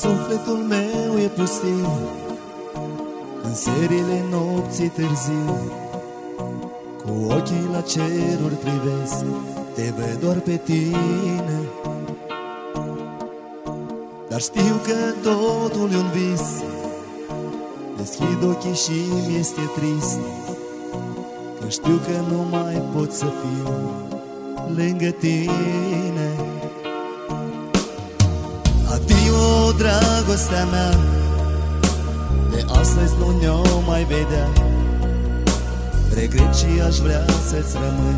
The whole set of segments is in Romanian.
Sufletul meu e pustiu În serile nopții târziu. Cu ochii la ceruri privesc Te văd doar pe tine. Dar știu că totul e un vis. Deschid ochii și mi este trist Că știu că nu mai pot să fiu lângă tine. Adio, dragostea mea. De astăzi nu ne-o mai vedea. Regret și aș vrea să-ți rămân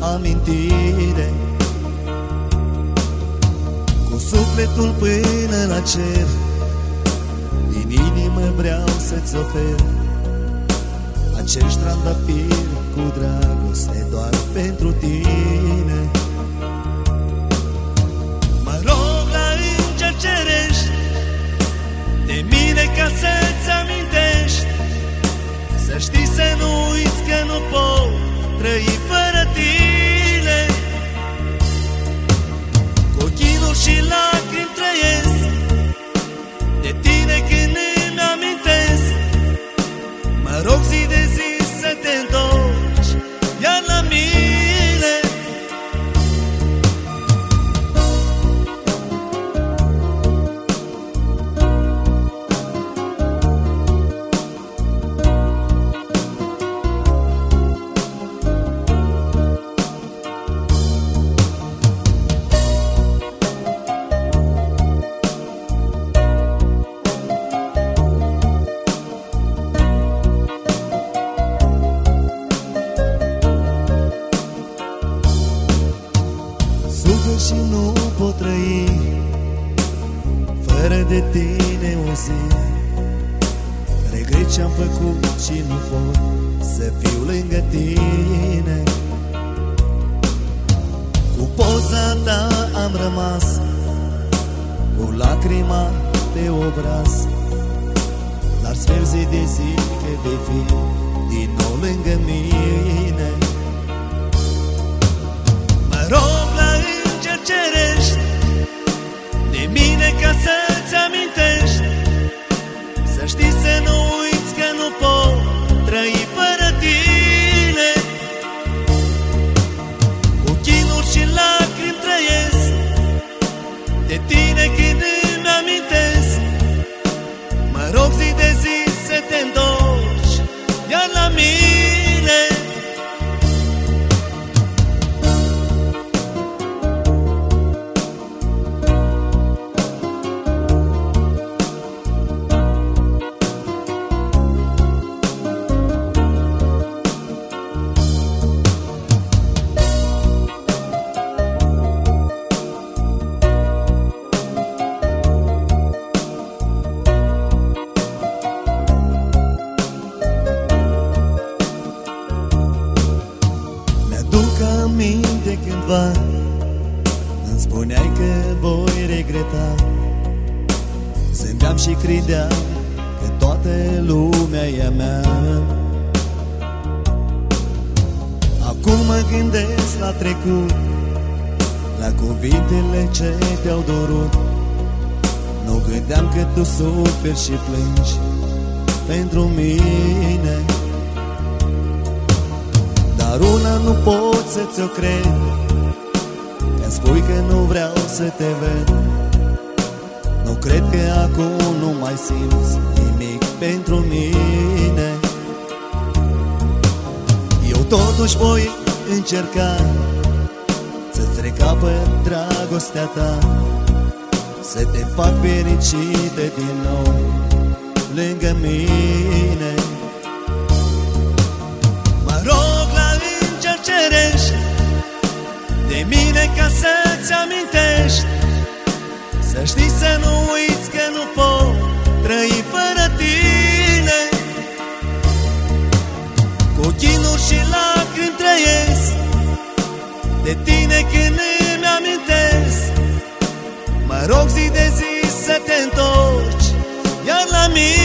amintire. Cu sufletul până la cer Din inimă vreau să-ți ofer Acești trandafiri cu dragoste doar pentru tine ca să-ți amintești. Să știi să nu uiți că nu pot trăi fără tine și nu pot trăi Fără de tine o zi. Regret ce-am făcut și nu pot Să fiu lângă tine. Cu poza ta am rămas Cu lacrima pe obraz. Dar sper zi de zi că vei fi Din nou lângă mine Iar aminte cândva Îmi spuneai că voi regreta. Zâmbeam și credeam că toată lumea e a mea. Acum mă gândesc la trecut La cuvintele ce te-au dorut. Nu gândeam că tu suferi și plângi Pentru mine dar una nu pot să ți-o cred. Când spui că nu vreau să te ved Nu cred că acum nu mai simți nimic pentru mine. Eu totuși voi încerca Să-ți recapăt dragostea ta Să te fac fericită din nou Lângă mine amintești? Să știi să nu uiți că nu pot trăi fără tine. Cu chinuri și lacrimi trăiesc De tine când îmi amintesc. Mă rog zi de zi să te întorci Iar la mine